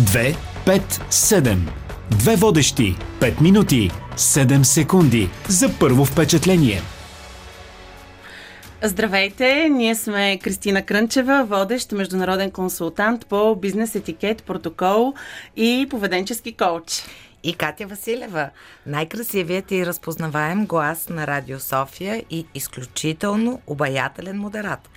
2, 5, 7. Две водещи. 5 минути. 7 секунди. За първо впечатление. Здравейте, ние сме Кристина Крънчева, водещ международен консултант по бизнес етикет, протокол и поведенчески коуч. И Катя Василева, най-красивият и разпознаваем глас на Радио София и изключително обаятелен модератор.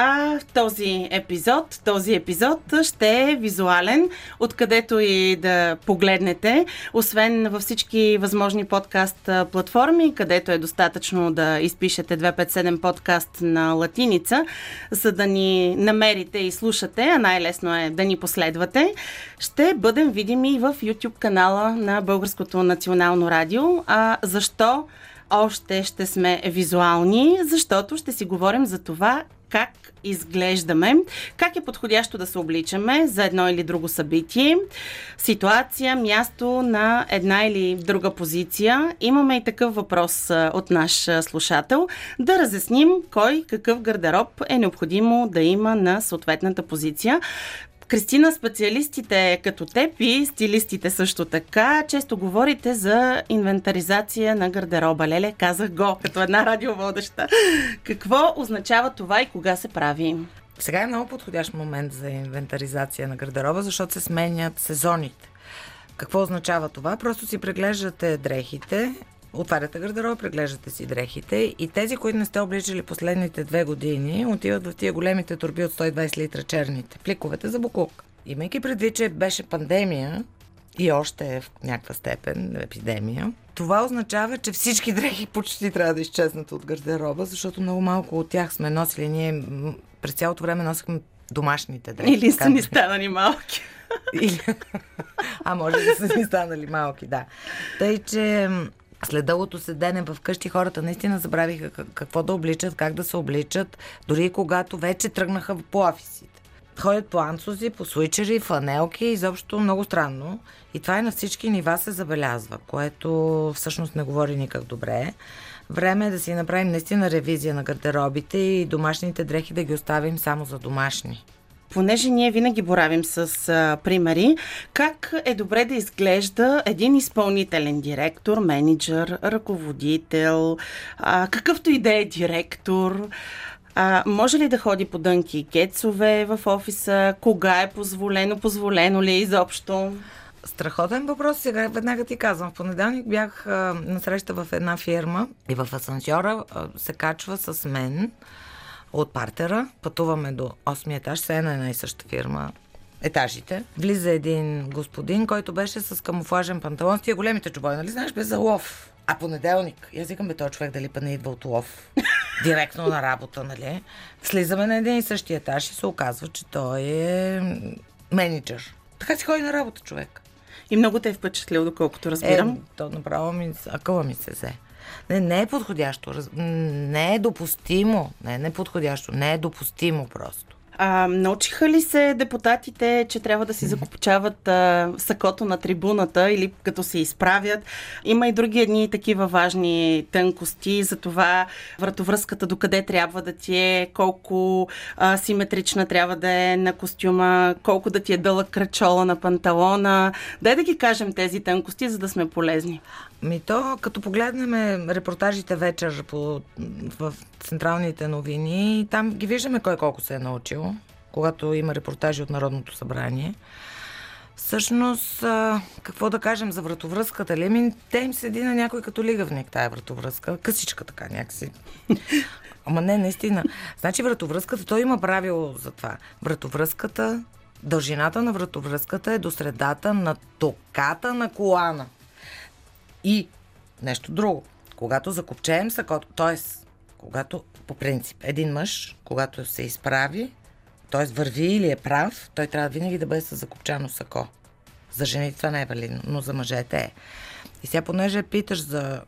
А в този епизод, този епизод ще е визуален, откъдето и да погледнете, освен във всички възможни подкаст платформи, където е достатъчно да изпишете 257 подкаст на латиница, за да ни намерите и слушате, а най-лесно е да ни последвате. Ще бъдем видими в YouTube канала на Българското национално радио. А защо? още ще сме визуални, защото ще си говорим за това как изглеждаме, как е подходящо да се обличаме за едно или друго събитие, ситуация, място на една или друга позиция. Имаме и такъв въпрос от наш слушател да разясним кой какъв гардероб е необходимо да има на съответната позиция. Кристина, специалистите като теб и стилистите също така, често говорите за инвентаризация на гардероба. Леле, казах го, като една радиоводеща. Какво означава това и кога се прави? Сега е много подходящ момент за инвентаризация на гардероба, защото се сменят сезоните. Какво означава това? Просто си преглеждате дрехите, отваряте гардероба, преглеждате си дрехите и тези, които не сте обличали последните две години, отиват в тия големите турби от 120 литра черните, пликовете за буклук. Имайки предвид, че беше пандемия и още е в някаква степен епидемия, това означава, че всички дрехи почти трябва да изчезнат от гардероба, защото много малко от тях сме носили. Ние през цялото време носихме домашните дрехи. Или са ни станали малки. Или... А може да са ни станали малки, да. Тъй, че след дългото седене в къщи хората наистина забравиха какво да обличат, как да се обличат, дори когато вече тръгнаха по офисите. Ходят по ансузи, по суичери, фанелки, изобщо много странно. И това и на всички нива се забелязва, което всъщност не говори никак добре. Време е да си направим наистина ревизия на гардеробите и домашните дрехи да ги оставим само за домашни понеже ние винаги боравим с а, примери, как е добре да изглежда един изпълнителен директор, менеджер, ръководител, а, какъвто и да е директор, а, може ли да ходи по дънки и кецове в офиса? Кога е позволено? Позволено ли е изобщо? Страхотен въпрос. Сега веднага ти казвам. В понеделник бях а, на среща в една фирма и в асансьора а, се качва с мен от партера, пътуваме до 8 етаж, все на една и съща фирма, етажите. Влиза един господин, който беше с камуфлажен панталон с тия големите чубои, нали знаеш, без за лов. А понеделник, аз викам, бе, този човек дали па не идва от лов. Директно на работа, нали? Слизаме на един и същия етаж и се оказва, че той е менеджер. Така си ходи на работа човек. И много те е впечатлил, доколкото разбирам. Е, то направо ми, акъла ми се взе. Не, не е подходящо. Не е допустимо. Не е неподходящо. Не е допустимо просто. А, научиха ли се депутатите, че трябва да си закупчават а, сакото на трибуната или като се изправят? Има и други едни такива важни тънкости за това вратовръзката докъде трябва да ти е, колко а, симетрична трябва да е на костюма, колко да ти е дълъг кръчола на панталона. Дай да ги кажем тези тънкости, за да сме полезни. Ми то, като погледнем репортажите вечер по, в централните новини, там ги виждаме кой колко се е научил, когато има репортажи от Народното събрание. Всъщност, какво да кажем за вратовръзката ли? Ми, те им седи на някой като лигавник тая вратовръзка. Късичка така някакси. Ама не, наистина. Значи вратовръзката, той има правило за това. Вратовръзката, дължината на вратовръзката е до средата на токата на колана. И нещо друго. Когато закопчеем сакото, т.е. когато по принцип един мъж, когато се изправи, т.е. върви или е прав, той трябва винаги да бъде с закопчано сако. За жените това не е валидно, но за мъжете е. И сега, понеже питаш за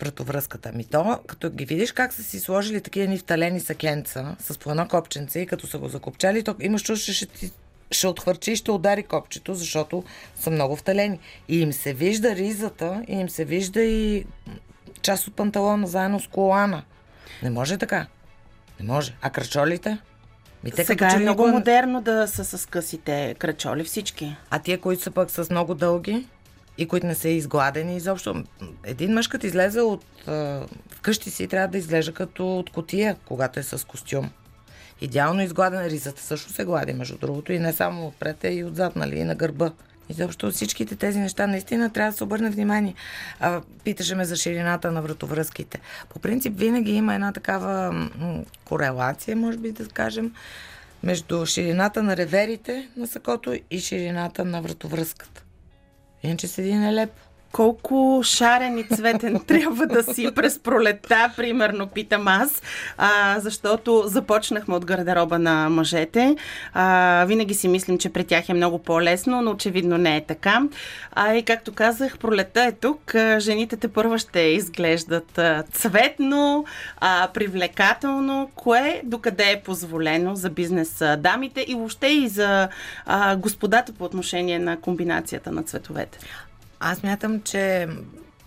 вратовръзката ми, то, като ги видиш как са си сложили такива ни вталени сакенца с по едно копченце и като са го закопчали, то имаш чувство, ще ти ще отхвърчи и ще удари копчето, защото са много вталени. И им се вижда ризата, и им се вижда и част от панталона заедно с колана. Не може така. Не може. А кръчолите? Ми, те Сега като е много никога- модерно да са с късите крачоли всички. А тия, които са пък с много дълги и които не са изгладени изобщо. Един мъж, като излезе от а, вкъщи си, трябва да изглежда като от котия, когато е с костюм. Идеално изгладена ризата също се глади, между другото, и не само отпред, а и отзад, нали, и на гърба. Изобщо всичките тези неща наистина трябва да се обърне внимание. А, питаше ме за ширината на вратовръзките. По принцип винаги има една такава м- корелация, може би да кажем, между ширината на реверите на сакото и ширината на вратовръзката. Иначе седи нелепо. Колко шарен и цветен трябва да си през пролета, примерно, питам аз, а, защото започнахме от гардероба на мъжете. А, винаги си мислим, че при тях е много по-лесно, но очевидно не е така. А и както казах, пролета е тук. Жените те първа ще изглеждат цветно, а, привлекателно, кое докъде е позволено за бизнес дамите и въобще и за а, господата по отношение на комбинацията на цветовете. Аз мятам, че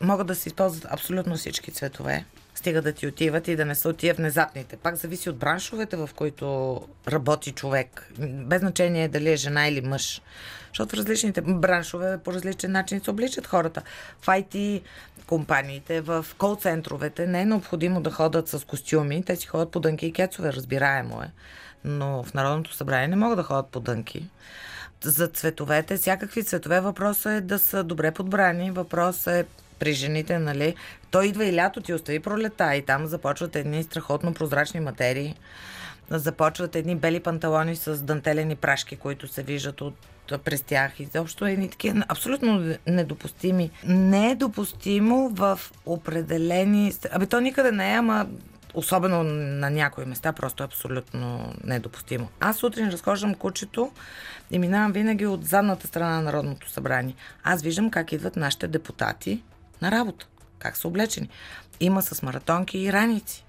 могат да се използват абсолютно всички цветове. Стига да ти отиват и да не са от тия внезапните. Пак зависи от браншовете, в които работи човек. Без значение дали е жена или мъж. Защото различните браншове по различен начин се обличат хората. В IT компаниите, в кол-центровете не е необходимо да ходят с костюми. Те си ходят по дънки и кецове, разбираемо е. Но в Народното събрание не могат да ходят по дънки за цветовете, всякакви цветове, въпросът е да са добре подбрани, въпросът е при жените, нали, той идва и лято, ти остави пролета и там започват едни страхотно прозрачни материи, започват едни бели панталони с дантелени прашки, които се виждат от през тях. И заобщо едни такива абсолютно недопустими. Не е допустимо в определени... Абе, то никъде не е, ама особено на някои места, просто е абсолютно недопустимо. Аз сутрин разхождам кучето и минавам винаги от задната страна на Народното събрание. Аз виждам как идват нашите депутати на работа, как са облечени. Има с маратонки и раници.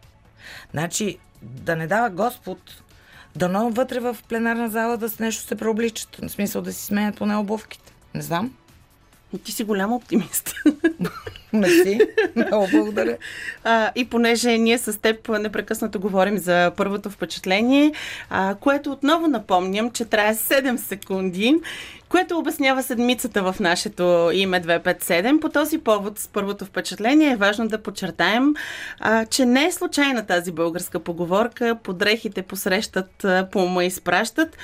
Значи, да не дава Господ, дано вътре в пленарна зала да с нещо се преобличат. В смисъл да си сменят поне обувките. Не знам. Ти си голям оптимист. Мерси. Много благодаря. А, и понеже ние с теб непрекъснато говорим за първото впечатление, а, което отново напомням, че трае 7 секунди, което обяснява седмицата в нашето име 257. По този повод с първото впечатление е важно да подчертаем, а, че не е случайна тази българска поговорка подрехите посрещат, по ума изпращат.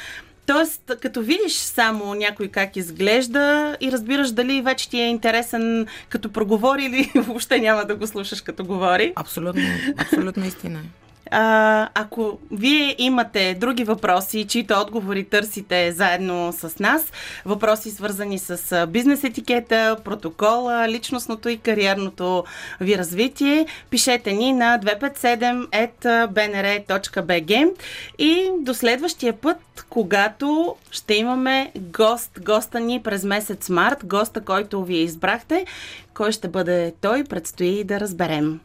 Тоест, като видиш само някой как изглежда и разбираш дали вече ти е интересен като проговори или въобще няма да го слушаш като говори. Абсолютно, абсолютно истина е. А, ако вие имате други въпроси, чието отговори търсите заедно с нас, въпроси свързани с бизнес етикета, протокола, личностното и кариерното ви развитие, пишете ни на 257.bnr.bg и до следващия път, когато ще имаме гост, госта ни през месец март, госта, който вие избрахте, кой ще бъде той, предстои да разберем.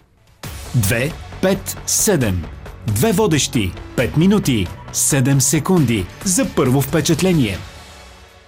2, 5, 7. Две водещи. 5 минути. 7 секунди. За първо впечатление.